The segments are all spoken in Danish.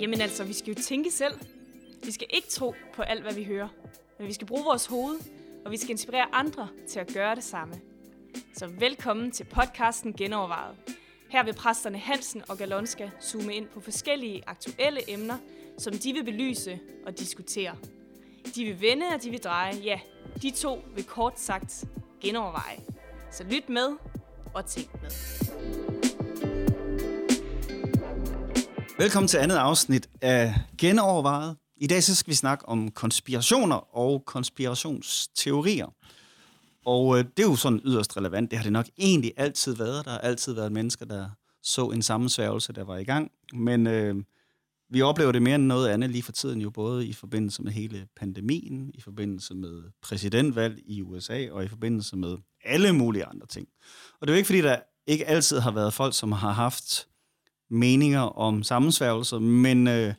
Jamen altså, vi skal jo tænke selv. Vi skal ikke tro på alt, hvad vi hører. Men vi skal bruge vores hoved, og vi skal inspirere andre til at gøre det samme. Så velkommen til podcasten Genovervejet. Her vil præsterne Hansen og Galonska zoome ind på forskellige aktuelle emner, som de vil belyse og diskutere. De vil vende, og de vil dreje. Ja, de to vil kort sagt genoverveje. Så lyt med og tænk med. Velkommen til andet afsnit af Genovervejet. I dag så skal vi snakke om konspirationer og konspirationsteorier. Og øh, det er jo sådan yderst relevant. Det har det nok egentlig altid været. Der har altid været mennesker, der så en sammensværgelse, der var i gang. Men øh, vi oplever det mere end noget andet lige for tiden, jo både i forbindelse med hele pandemien, i forbindelse med præsidentvalg i USA og i forbindelse med alle mulige andre ting. Og det er jo ikke, fordi der ikke altid har været folk, som har haft meninger om sammensværgelser, men øh,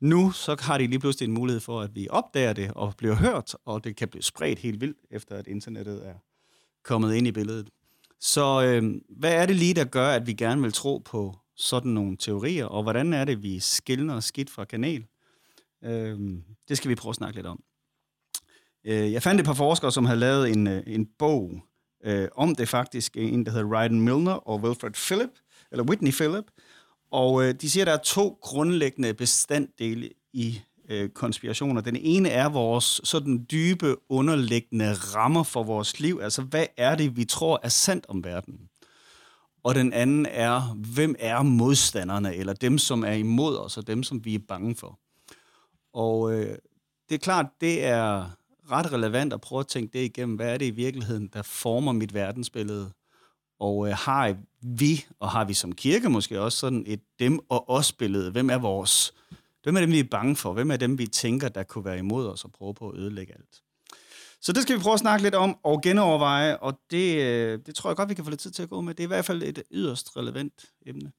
nu så har de lige pludselig en mulighed for, at vi opdager det og bliver hørt, og det kan blive spredt helt vildt, efter at internettet er kommet ind i billedet. Så øh, hvad er det lige, der gør, at vi gerne vil tro på sådan nogle teorier, og hvordan er det, vi skiller skidt fra kanal? Øh, det skal vi prøve at snakke lidt om. Øh, jeg fandt et par forskere, som havde lavet en, øh, en bog øh, om det faktisk, en der hedder Ryden Milner og Wilfred Phillip, eller Whitney Phillip, og øh, de siger, at der er to grundlæggende bestanddele i øh, konspirationer. Den ene er vores sådan dybe, underliggende rammer for vores liv. Altså, hvad er det, vi tror er sandt om verden? Og den anden er, hvem er modstanderne, eller dem, som er imod os, og dem, som vi er bange for. Og øh, det er klart, det er ret relevant at prøve at tænke det igennem. Hvad er det i virkeligheden, der former mit verdensbillede? Og øh, har vi, og har vi som kirke måske også sådan et dem og os billede? Hvem er vores, hvem er dem, vi er bange for? Hvem er dem, vi tænker, der kunne være imod os og prøve på at ødelægge alt? Så det skal vi prøve at snakke lidt om og genoverveje, og det, øh, det tror jeg godt, vi kan få lidt tid til at gå med. Det er i hvert fald et yderst relevant emne.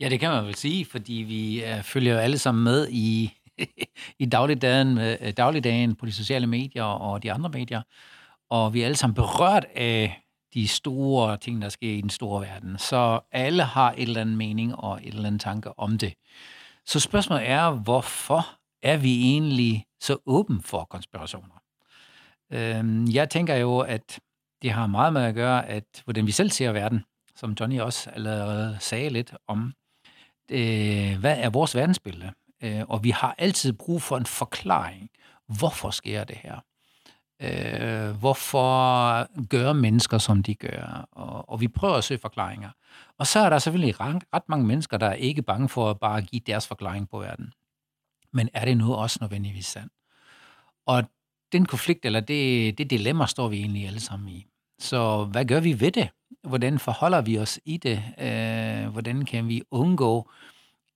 Ja, det kan man vel sige, fordi vi øh, følger jo alle sammen med i, i dagligdagen, øh, dagligdagen på de sociale medier og de andre medier, og vi er alle sammen berørt af de store ting, der sker i den store verden. Så alle har et eller andet mening og et eller andet tanke om det. Så spørgsmålet er, hvorfor er vi egentlig så åben for konspirationer? Øhm, jeg tænker jo, at det har meget med at gøre, at hvordan vi selv ser verden, som Johnny også allerede sagde lidt om, øh, hvad er vores verdensbillede? Øh, og vi har altid brug for en forklaring. Hvorfor sker det her? Øh, hvorfor gør mennesker, som de gør? Og, og vi prøver at søge forklaringer. Og så er der selvfølgelig ret, ret mange mennesker, der er ikke bange for at bare give deres forklaring på verden. Men er det nu også nødvendigvis sandt? Og den konflikt, eller det, det dilemma, står vi egentlig alle sammen i. Så hvad gør vi ved det? Hvordan forholder vi os i det? Øh, hvordan kan vi undgå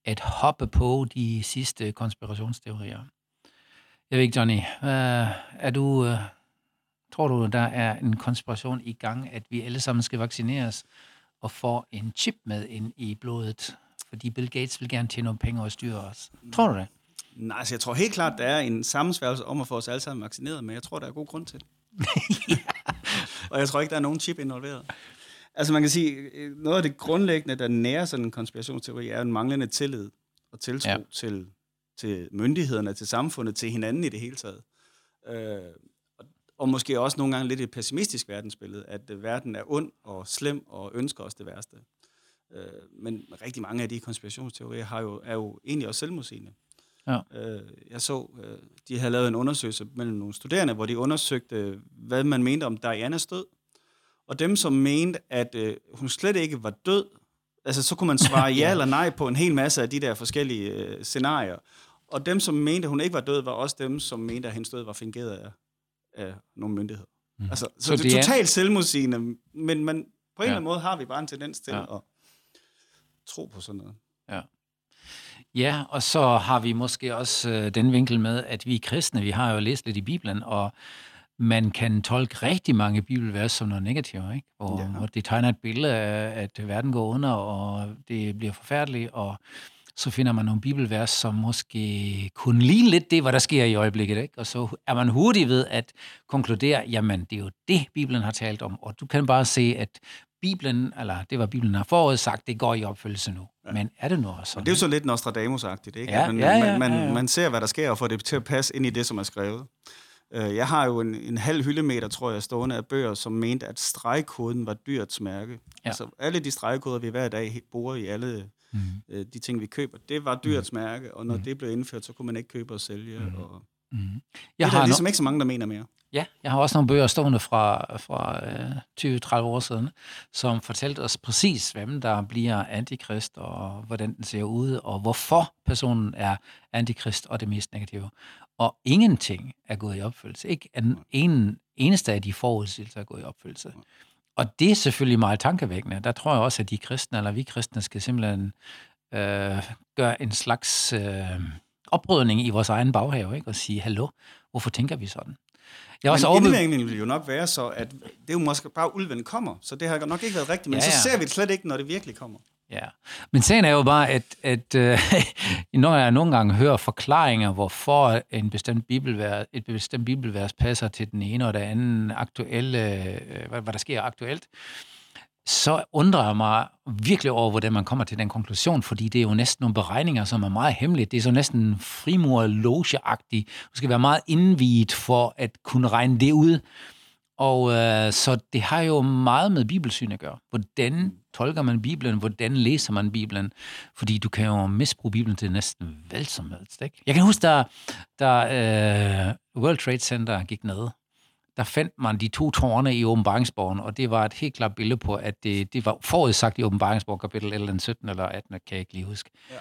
at hoppe på de sidste konspirationsteorier? Jeg ved ikke, Johnny, øh, er du, øh, tror du, der er en konspiration i gang, at vi alle sammen skal vaccineres og få en chip med ind i blodet? Fordi Bill Gates vil gerne tjene nogle penge og styre os. Tror du det? Nej, altså jeg tror helt klart, der er en sammensværgelse om at få os alle sammen vaccineret, men jeg tror, der er god grund til det. og jeg tror ikke, der er nogen chip involveret. Altså man kan sige, noget af det grundlæggende, der nærer sådan en konspirationsteori, er en manglende tillid og tiltro ja. til til myndighederne, til samfundet, til hinanden i det hele taget. Øh, og, og måske også nogle gange lidt et pessimistisk verdensbillede, at øh, verden er ond og slem og ønsker os det værste. Øh, men rigtig mange af de konspirationsteorier har jo, er jo egentlig også selvmodsigende. Ja. Øh, jeg så, øh, de havde lavet en undersøgelse mellem nogle studerende, hvor de undersøgte, hvad man mente om Dianas død. Og dem, som mente, at øh, hun slet ikke var død, altså så kunne man svare ja eller nej på en hel masse af de der forskellige øh, scenarier. Og dem, som mente, at hun ikke var død, var også dem, som mente, at hendes død var fingeret af, af nogle myndigheder. Mm. Altså, så, så det, det er totalt selvmodsigende, men man, på en ja. eller anden måde har vi bare en tendens til ja. at tro på sådan noget. Ja. Og så har vi måske også øh, den vinkel med, at vi er kristne, vi har jo læst lidt i Bibelen, og man kan tolke rigtig mange bibelvers som noget negativt, ikke? Hvor, ja. hvor det tegner et billede af, at verden går under, og det bliver forfærdeligt, og så finder man nogle bibelvers, som måske kunne ligne lidt det, hvad der sker i øjeblikket. Ikke? Og så er man hurtig ved at konkludere, jamen det er jo det, Bibelen har talt om. Og du kan bare se, at Bibelen, eller det var Bibelen har forudsagt, det går i opfyldelse nu. Ja. Men er det nu også sådan? det er jo så lidt Nostradamus-agtigt, ikke? Ja, man, ja, ja, man, ja, ja. Man, ser, hvad der sker, og får det til at passe ind i det, som er skrevet. Øh, Jeg har jo en, en halv hyldemeter, tror jeg, stående af bøger, som mente, at stregkoden var dyrets mærke. Ja. Altså alle de stregkoder, vi hver dag bruger i alle mm. de ting, vi køber, det var dyrets mm. mærke, og når mm. det blev indført, så kunne man ikke købe og sælge. Mm. Og Mm. det Jeg er der har, ligesom no- ikke så mange, der mener mere. ja, jeg har også nogle bøger stående fra, fra øh, 20-30 år siden, som fortalte os præcis, hvem der bliver antikrist, og hvordan den ser ud, og hvorfor personen er antikrist og det mest negative. Og ingenting er gået i opfyldelse. Ikke en, en eneste af de forudsigelser er gået i opfyldelse. Og det er selvfølgelig meget tankevækkende. Der tror jeg også, at de kristne, eller vi kristne, skal simpelthen øh, gøre en slags øh, oprydning i vores egen baghave, ikke? og sige, hallo, hvorfor tænker vi sådan? Jeg er også Men indlægningen vil jo nok være så, at det er jo måske bare ulven kommer, så det har nok ikke været rigtigt, men Ja, så ja. ser vi det slet ikke, når det virkelig kommer. Ja, men sagen er jo bare, at, at øh, når jeg nogle gange hører forklaringer, hvorfor en bestemt bibelvers, et bestemt bibelvers passer til den ene og den anden aktuelle, øh, hvad, hvad der sker aktuelt, så undrer jeg mig virkelig over, hvordan man kommer til den konklusion, fordi det er jo næsten nogle beregninger, som er meget hemmelige. Det er så næsten frimor logeagtigt Du skal være meget indviet for at kunne regne det ud. Og øh, så det har jo meget med bibelsyn at gøre. Hvordan tolker man Bibelen? Hvordan læser man Bibelen? Fordi du kan jo misbruge Bibelen til næsten hvad som helst. Ikke? Jeg kan huske, da, da øh, World Trade Center gik ned, der fandt man de to tårne i åbenbaringsbogen, og det var et helt klart billede på, at det, det var forudsagt i åbenbaringsbogen, kapitel 11, 17 eller 18, kan jeg ikke lige huske. Ja.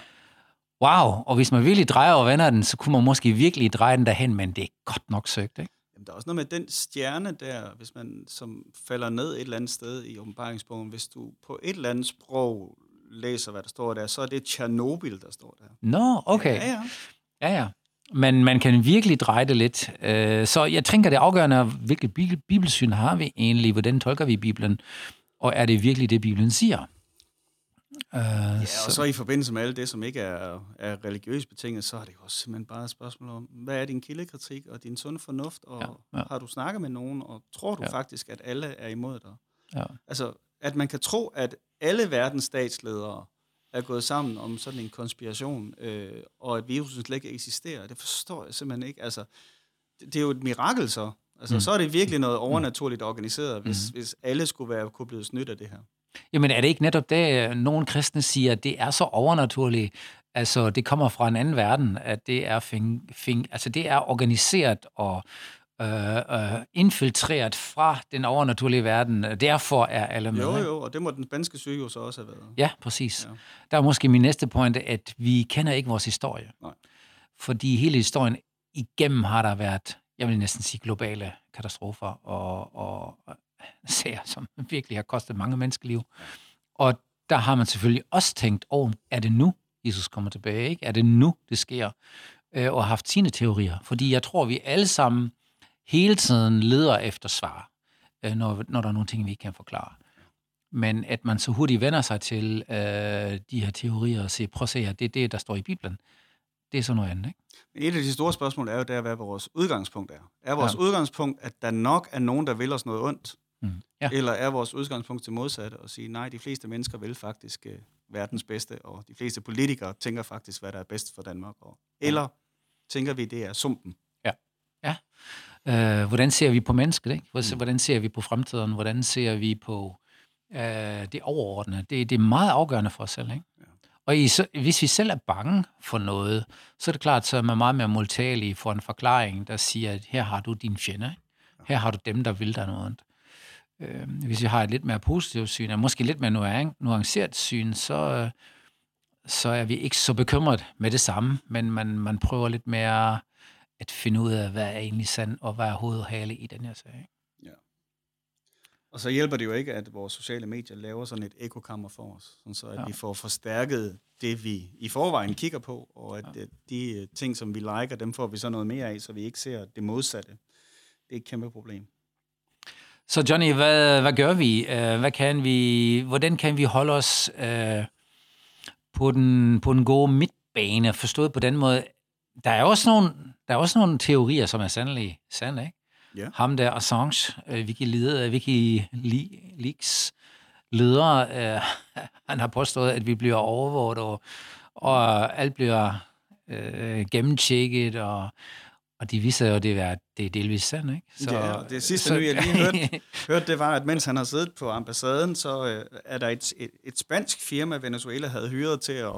Wow, og hvis man virkelig drejer og vender den, så kunne man måske virkelig dreje den derhen, men det er godt nok søgt, ikke? Jamen, der er også noget med den stjerne der, hvis man som falder ned et eller andet sted i åbenbaringsbogen, hvis du på et eller andet sprog læser, hvad der står der, så er det Tjernobyl, der står der. Nå, okay. Ja, ja. Ja, ja. Men man kan virkelig dreje det lidt. Øh, Så jeg tænker, det er afgørende, hvilket bibel- bibelsyn har vi egentlig? Hvordan tolker vi Bibelen? Og er det virkelig det, Bibelen siger? Øh, Ja, og så i forbindelse med alt det, som ikke er, er religiøst betinget, så er det jo også simpelthen bare et spørgsmål om, hvad er din kildekritik og din sunde fornuft, og Ja, ja, har du snakket med nogen, og tror du ja. faktisk, at alle er imod dig? Ja. Altså, at man kan tro, at alle verdens statsledere er gået sammen om sådan en konspiration, øh, og at virusen slet ikke eksisterer, det forstår jeg simpelthen ikke. Altså, det, det er jo et mirakel så. Altså, Mm. mm. så er det virkelig noget overnaturligt organiseret, hvis, Mm. hvis alle skulle være kunne blive snydt af det her. Jamen er det ikke netop det, øh, nogle kristne siger, at det er så overnaturligt, altså det kommer fra en anden verden, at det er, fing, fing, altså, det er organiseret og øh, øh, infiltreret fra den overnaturlige verden. Derfor er alle med. Jo, jo, og det må den spanske syge jo så også have været. Ja, præcis. Ja. Der er måske min næste pointe, at vi kender ikke vores historie. Nej. Fordi hele historien igennem har der været, jeg vil næsten sige, globale katastrofer og, og sager, som virkelig har kostet mange menneskeliv. Og der har man selvfølgelig også tænkt, oh, er det nu, Jesus kommer tilbage? Ikke? Er det nu, det sker? Øh, og har haft sine teorier. Fordi jeg tror, vi alle sammen hele tiden leder efter svar, øh, når, når der er nogle ting, vi ikke kan forklare. Men at man så hurtigt vender sig til øh, de her teorier og siger, prøv at se her, det er det, der står i Bibelen. Det er sådan noget andet, ikke? Men et af de store spørgsmål er jo der, hvad vores udgangspunkt er. Er vores Ja. ja. udgangspunkt, at der nok er nogen, der vil os noget ondt? Mm. Ja. Eller er vores udgangspunkt til modsatte og sige, nej, de fleste mennesker vil faktisk uh, verdens bedste, og de fleste politikere tænker faktisk, hvad der er bedst for Danmark. Og, eller tænker vi, det er sumpen? Øh, hvordan ser vi på mennesket? Ikke? Hvordan- Mm. Hvordan ser vi på fremtiden? Hvordan ser vi på øh, det overordnede? Det, det er meget afgørende for os selv. Ikke? Ja. Og i, så, hvis vi selv er bange for noget, så er det klart, så er man meget mere modtagelig for en forklaring, der siger, at her har du din fjende. ikke? Her har du dem, der vil dig noget ondt. Øh, hvis vi har et lidt mere positivt syn, og måske lidt mere nuan- nuanceret syn, så, øh, så er vi ikke så bekymret med det samme, men man, man prøver lidt mere at finde ud af, hvad er egentlig sand, og hvad er hoved og hale i den her sag. ikke? Og så hjælper det jo ikke, at vores sociale medier laver sådan et ekokammer for os, sådan så at Ja. ja. vi får forstærket det, vi i forvejen kigger på, og at ja. de øh, ting, som vi liker, dem får vi så noget mere af, så vi ikke ser det modsatte. Det er et kæmpe problem. Så Johnny, hvad, hvad gør vi? Uh, hvad kan vi? Hvordan kan vi holde os uh, på den, på den gode midtbane, forstået på den måde. Der er også nogle, der er også nogle teorier, som er sandelig sande, ikke? Ja. Ham der Assange, øh, Wikileaks, leder, øh, han har påstået, at vi bliver overvåget, og, og alt bliver øh, gennemtjekket, og, og de viser jo, at det er, det er delvis sandt, ikke? Så, ja, og det sidste så, nye, jeg lige hørte, hørte, det var, at mens han har siddet på ambassaden, så øh, er der et, et, et spansk firma, Venezuela havde hyret til at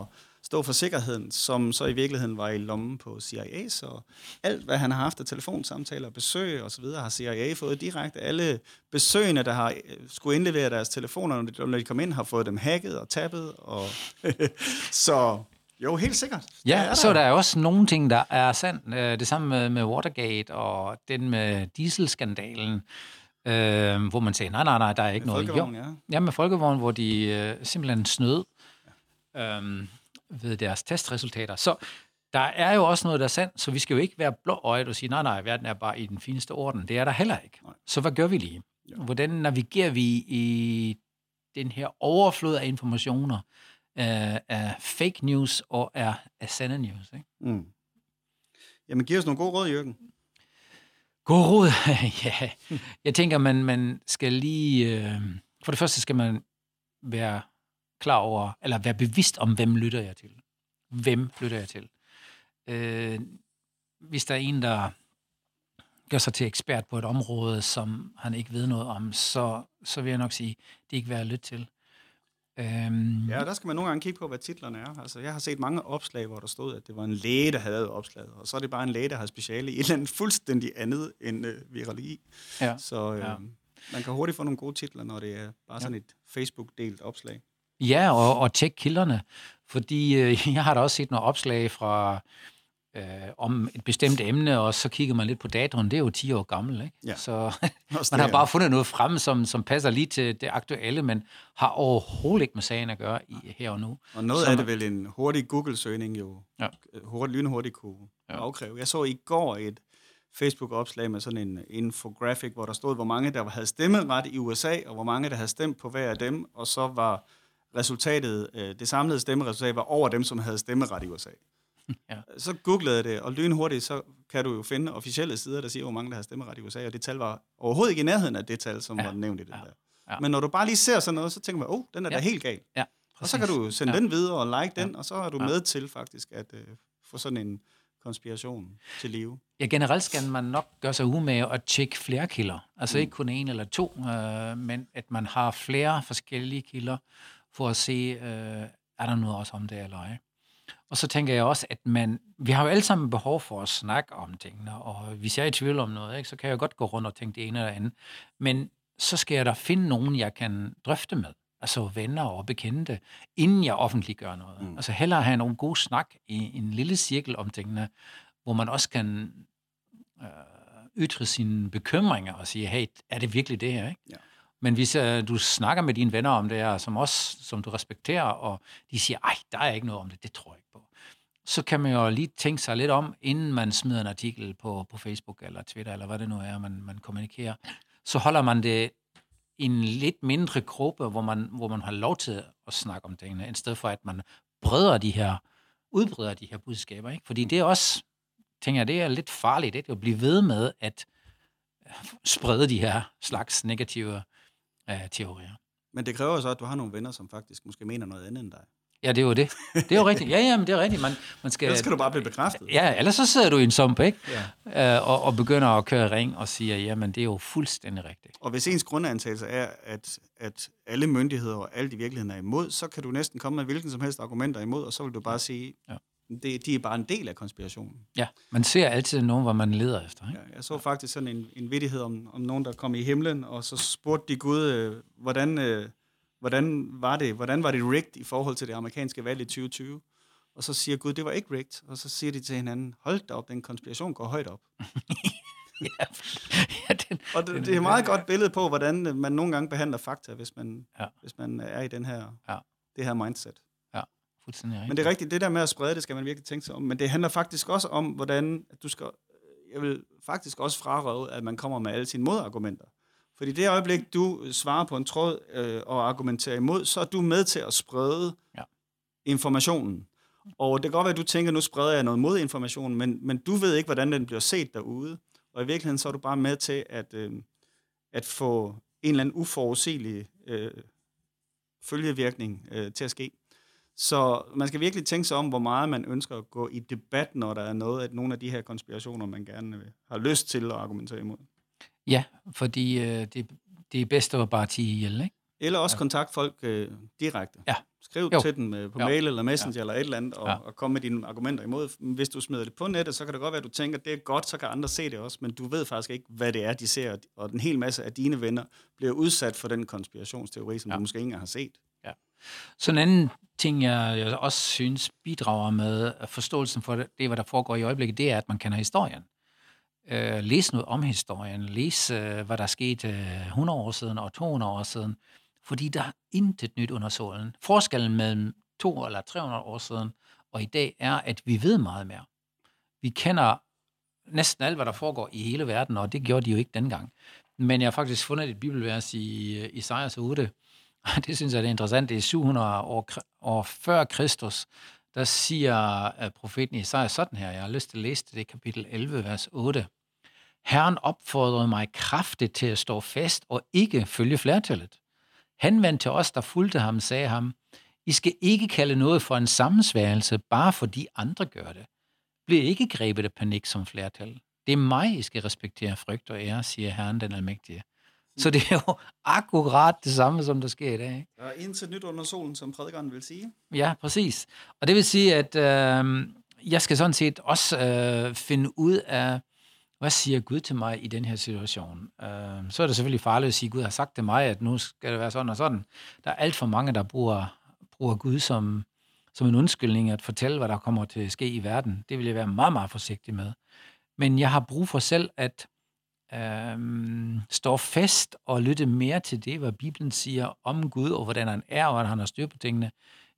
stå for sikkerheden, som så i virkeligheden var i lommen på CIA, så alt, hvad han har haft af telefonsamtaler, besøg og så videre, har CIA fået direkte. Alle besøgende, der har øh, skulle indlevere deres telefoner, når de kom ind, har fået dem hacket og tappet. Og så jo, helt sikkert. Ja, der er så der er også nogle ting, der er sandt. Øh, det samme med, med Watergate og den med dieselskandalen, øh, hvor man sagde, nej, nej, nej, der er ikke med noget. Jo, ja. ja, med folkevogn, hvor de øh, simpelthen snød. Ja. Øh, ved deres testresultater. Så der er jo også noget, der er sandt, så vi skal jo ikke være blåøjet og sige, nej, nej, verden er bare i den fineste orden. Det er der heller ikke. Nej. Så hvad gør vi lige? Ja. Hvordan navigerer vi i den her overflod af informationer, af, af fake news og af, af sande news? Ikke? Mm. Jamen, giv os nogle gode råd, Jørgen. God råd? ja. Jeg tænker, man, man skal lige... Øh, for det første skal man være klar over, eller være bevidst om, hvem lytter jeg til. Hvem lytter jeg til? Øh, hvis der er en, der gør sig til ekspert på et område, som han ikke ved noget om, så, så vil jeg nok sige, det er ikke værd at lytte til. Øhm, ja, der skal man nogle gange kigge på, hvad titlerne er. Altså, jeg har set mange opslag, hvor der stod, at det var en læge, der havde lavet opslaget, og så er det bare en læge, der har speciale i et eller andet fuldstændig andet end øh, virologi. Ja. Så øh, ja. man kan hurtigt få nogle gode titler, når det er bare sådan ja. et Facebook-delt opslag. Ja, og, og tjek kilderne, fordi øh, jeg har da også set nogle opslag fra øh, om et bestemt emne, og så kigger man lidt på datoen, det er jo 10 år gammel, ikke? Ja. Så man har bare fundet noget frem, som, som passer lige til det aktuelle, men har overhovedet ikke med sagen at gøre i, her og nu. Og noget af det vel en hurtig Google-søgning jo ja. hurtigt, lynhurtigt kunne ja. afkræve. Jeg så i går et Facebook-opslag med sådan en infographic, hvor der stod, hvor mange der havde stemmeret i USA, og hvor mange der havde stemt på hver af dem, og så var resultatet, øh, det samlede stemmeresultat var over dem, som havde stemmeret i USA. Ja. Så googlede jeg det, og lynhurtigt, så kan du jo finde officielle sider, der siger, hvor mange der har stemmeret i USA, og det tal var overhovedet ikke i nærheden af det tal, som ja. var nævnt i det ja. der. Ja. Men når du bare lige ser sådan noget, så tænker man, åh, oh, den er ja. da helt gal. Ja, og så kan du sende ja. den videre og like den, og så er du ja. med til faktisk at uh, få sådan en konspiration til live. Ja, generelt skal man nok gøre sig umage at tjekke flere kilder. Altså mm. ikke kun en eller to, øh, men at man har flere forskellige kilder, for at se, øh, er der noget også om det eller ej. Og så tænker jeg også, at man, vi har jo alle sammen behov for at snakke om tingene, og hvis jeg er i tvivl om noget, ikke, så kan jeg godt gå rundt og tænke det ene eller andet. Men så skal jeg da finde nogen, jeg kan drøfte med, altså venner og bekendte, inden jeg offentliggør noget. Mm. Altså hellere have nogle gode snak i en lille cirkel om tingene, hvor man også kan øh, ytre sine bekymringer og sige, hey, er det virkelig det her? Ikke? Ja. Men hvis uh, du snakker med dine venner om det her, som også, som du respekterer, og de siger, ej, der er ikke noget om det, det tror jeg ikke på. Så kan man jo lige tænke sig lidt om, inden man smider en artikel på, på Facebook eller Twitter, eller hvad det nu er, man, man kommunikerer. Så holder man det i en lidt mindre gruppe, hvor man, hvor man har lov til at snakke om tingene, i stedet for at man breder de her, udbreder de her budskaber. Ikke? Fordi det er også, tænker jeg, det er lidt farligt, ikke? at blive ved med at øh, sprede de her slags negative af teorier. Men det kræver så, at du har nogle venner, som faktisk måske mener noget andet end dig. Ja, det er jo det. Det er jo rigtigt. Ja, ja, men det er rigtigt. Man, man skal, ellers skal du bare blive bekræftet. Ja, ellers så sidder du i en sump, ikke? Ja. Øh, og, og begynder at køre ring og siger, jamen det er jo fuldstændig rigtigt. Og hvis ens grundantagelse er, at, at alle myndigheder og alt i virkeligheden er imod, så kan du næsten komme med hvilken som helst argumenter imod, og så vil du bare sige, ja det, de er bare en del af konspirationen. Ja, man ser altid nogen, hvor man leder efter. Ikke? Ja, jeg så faktisk sådan en, en vidighed om, om nogen, der kom i himlen, og så spurgte de Gud, øh, hvordan, øh, hvordan, var det, hvordan var det rigged i forhold til det amerikanske valg i 2020? Og så siger Gud, det var ikke rigged. Og så siger de til hinanden, hold da op, den konspiration går højt op. ja, ja, den, og det, det er et meget godt billede på, hvordan man nogle gange behandler fakta, hvis man, ja. hvis man er i den her, ja. det her mindset. Fuldstændig rigtigt. Men det er rigtigt, det der med at sprede det, skal man virkelig tænke sig om. Men det handler faktisk også om, hvordan du skal... Jeg vil faktisk også frarøve, at man kommer med alle sine modargumenter. Fordi det øjeblik, du svarer på en tråd øh, og argumenterer imod, så er du med til at sprede ja. informationen. Og det kan godt være, at du tænker, nu spreder jeg noget mod informationen, men, men du ved ikke, hvordan den bliver set derude. Og i virkeligheden så er du bare med til at, øh, at få en eller anden uforudsigelig øh, følgevirkning øh, til at ske. Så man skal virkelig tænke sig om, hvor meget man ønsker at gå i debat, når der er noget af nogle af de her konspirationer, man gerne vil, har lyst til at argumentere imod. Ja, fordi øh, det, det er bedst at bare tige ihjel, ikke? Eller også kontakt folk øh, direkte. Ja. Skriv Jo. til dem øh, på Jo. mail eller messenger Ja. eller et eller andet, og, Ja. og kom med dine argumenter imod. Hvis du smider det på nettet, så kan det godt være, at du tænker, at det er godt, så kan andre se det også, men du ved faktisk ikke, hvad det er, de ser, og den hel masse af dine venner bliver udsat for den konspirationsteori, som. Ja. du måske ikke engang har set. Så en anden ting, jeg, jeg også synes bidrager med forståelsen for det, det, hvad der foregår i øjeblikket, det er, at man kender historien. Øh, læs noget om historien. Læs, øh, hvad der skete øh, 100 år siden og 200 år siden. Fordi der er intet nyt under solen. Forskellen mellem 200 eller 300 år siden og i dag er, at vi ved meget mere. Vi kender næsten alt, hvad der foregår i hele verden, og det gjorde de jo ikke dengang. Men jeg har faktisk fundet et bibelvers i øh, Isaias 8, det synes jeg det er interessant, det er 700 år, år før Kristus, der siger profeten Isaiah sådan her, jeg har lyst til at læse det, det er kapitel 11, vers 8. Herren opfordrede mig kraftigt til at stå fast og ikke følge flertallet. Han vendte til os, der fulgte ham, sagde ham, I skal ikke kalde noget for en sammensværelse, bare fordi andre gør det. Bliv ikke grebet af panik som flertal. Det er mig, I skal respektere frygt og ære, siger Herren den Almægtige. Så det er jo akkurat det samme, som der sker i dag. Ikke? Der er intet nyt under solen, som prædikeren vil sige. Ja, præcis. Og det vil sige, at øh, jeg skal sådan set også øh, finde ud af, hvad siger Gud til mig i den her situation? Øh, så er det selvfølgelig farligt at sige, at Gud har sagt til mig, at nu skal det være sådan og sådan. Der er alt for mange, der bruger, bruger Gud som, som en undskyldning at fortælle, hvad der kommer til at ske i verden. Det vil jeg være meget, meget forsigtig med. Men jeg har brug for selv at øhm, stå fast og lytte mere til det, hvad Bibelen siger om Gud, og hvordan han er, og hvordan han har styr på tingene,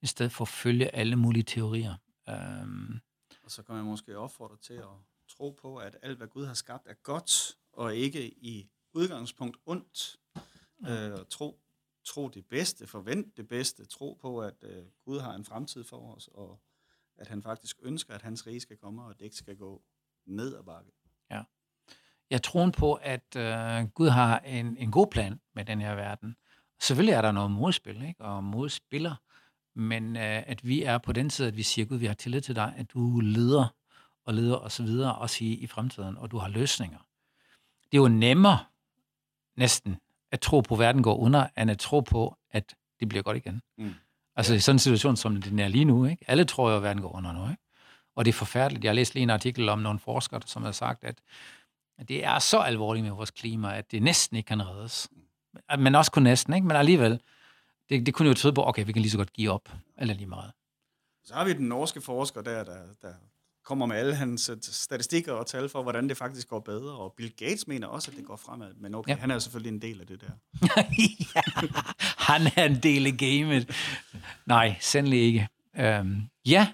i stedet for at følge alle mulige teorier. Øhm, Og så kan man måske opfordre til at tro på, at alt, hvad Gud har skabt, er godt, og ikke i udgangspunkt ondt. Øh, tro, tro det bedste, forvent det bedste, tro på, at øh, Gud har en fremtid for os, og at han faktisk ønsker, at hans rige skal komme, og det ikke skal gå ned ad bakke. Jeg tror på, at øh, Gud har en, en god plan med den her verden. Selvfølgelig er der noget modspil, ikke? og modspiller, men øh, at vi er på den side, at vi siger, Gud, vi har tillid til dig, at du leder og leder os videre, også i, i fremtiden, og du har løsninger. Det er jo nemmere næsten at tro på, at verden går under, end at tro på, at det bliver godt igen. Mm. Altså i sådan en situation, som den er lige nu. Ikke? Alle tror jo, at verden går under nu. Ikke? Og det er forfærdeligt. Jeg har læst lige en artikel om nogle forskere, som har sagt, at at det er så alvorligt med vores klima, at det næsten ikke kan reddes. Men også kun næsten, ikke? Men alligevel, det, det kunne jo tyde på, okay, vi kan lige så godt give op, eller lige meget. Så har vi den norske forsker der, der, der kommer med alle hans øh, statistikker og tal for, hvordan det faktisk går bedre. Og Bill Gates mener også, at det går fremad. Men okay, Ja. ja. han er jo selvfølgelig en del af det der. ja, han er en del af gamet. Nej, sandelig ikke. Øhm, ja,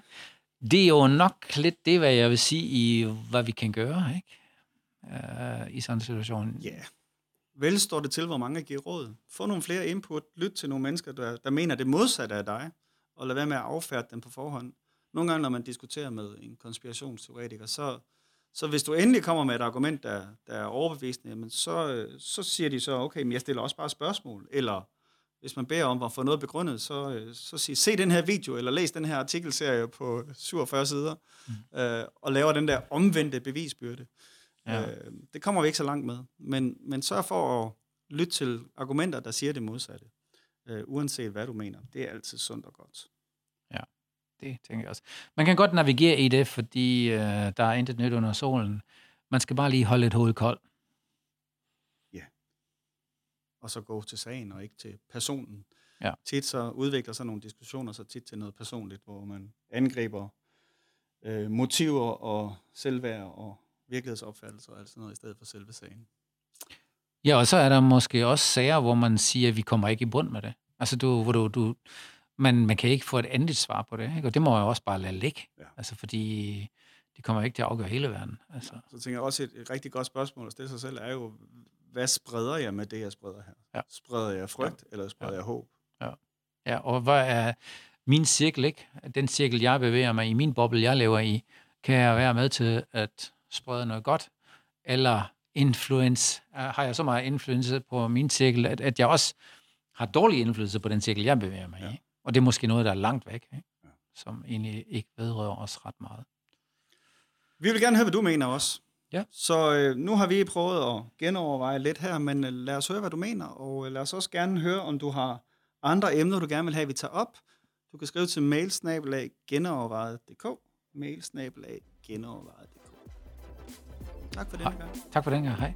det er jo nok lidt det, hvad jeg vil sige, i hvad vi kan gøre, ikke? Øh, I sådan en situation. Ja. Yeah. Vel står det til, hvor mange giver råd. Få nogle flere input. Lyt til nogle mennesker, der, der mener det modsatte af dig. Og lad være med at affærde dem på forhånd. Nogle gange, når man diskuterer med en konspirationsteoretiker, så, så hvis du endelig kommer med et argument, der, der er overbevisende, jamen så, så siger de så, okay, men jeg stiller også bare spørgsmål. Eller hvis man beder om at få noget begrundet, så, så sig, se den her video, eller læs den her artikelserie på 47 sider, mm. øh, og laver den der omvendte bevisbyrde. Ja. Øh, det kommer vi ikke så langt med. Men, men sørg for at lytte til argumenter, der siger det modsatte. Øh, uanset hvad du mener. Det er altid sundt og godt. Det tænker jeg også. Man kan godt navigere i det, fordi øh, der er intet nyt under solen. Man skal bare lige holde et hoved koldt. Og så gå til sagen og ikke til personen. Ja. Tit så udvikler sig nogle diskussioner så tit til noget personligt, hvor man angriber øh, motiver og selvværd og virkelighedsopfattelse og alt sådan noget, i stedet for selve sagen. Ja, og så er der måske også sager, hvor man siger, at vi kommer ikke i bund med det. Altså, du, hvor du, du, man, man kan ikke få et endeligt svar på det, ikke? og det må jeg også bare lade ligge. Ja. Altså, fordi det kommer ikke til at afgøre hele verden. Altså, Så tænker jeg også, et, et rigtig godt spørgsmål at stille sig selv er jo, hvad spreder jeg med det, jeg spreder her? Ja. Spreder jeg frygt, ja. eller spreder Ja. jeg håb? ja, og hvad er min cirkel, ikke? den cirkel, jeg bevæger mig i, min boble, jeg lever i, kan jeg være med til at sprede noget godt, eller influence, har jeg så meget indflydelse på min cirkel, at, at jeg også har dårlig indflydelse på den cirkel, jeg bevæger mig ja. i. Og det er måske noget, der er langt væk, ikke? Ja. som egentlig ikke vedrører os ret meget. Vi vil gerne høre, hvad du mener også. Ja. Så øh, nu har vi prøvet at genoverveje lidt her, men øh, lad os høre, hvad du mener, og øh, lad os også gerne høre, om du har andre emner, du gerne vil have, vi tager op. Du kan skrive til mailsnabelag genovervejet.dk mailsnabelag genovervejet.dk Tak for den gang. Tak for den gang. Hej.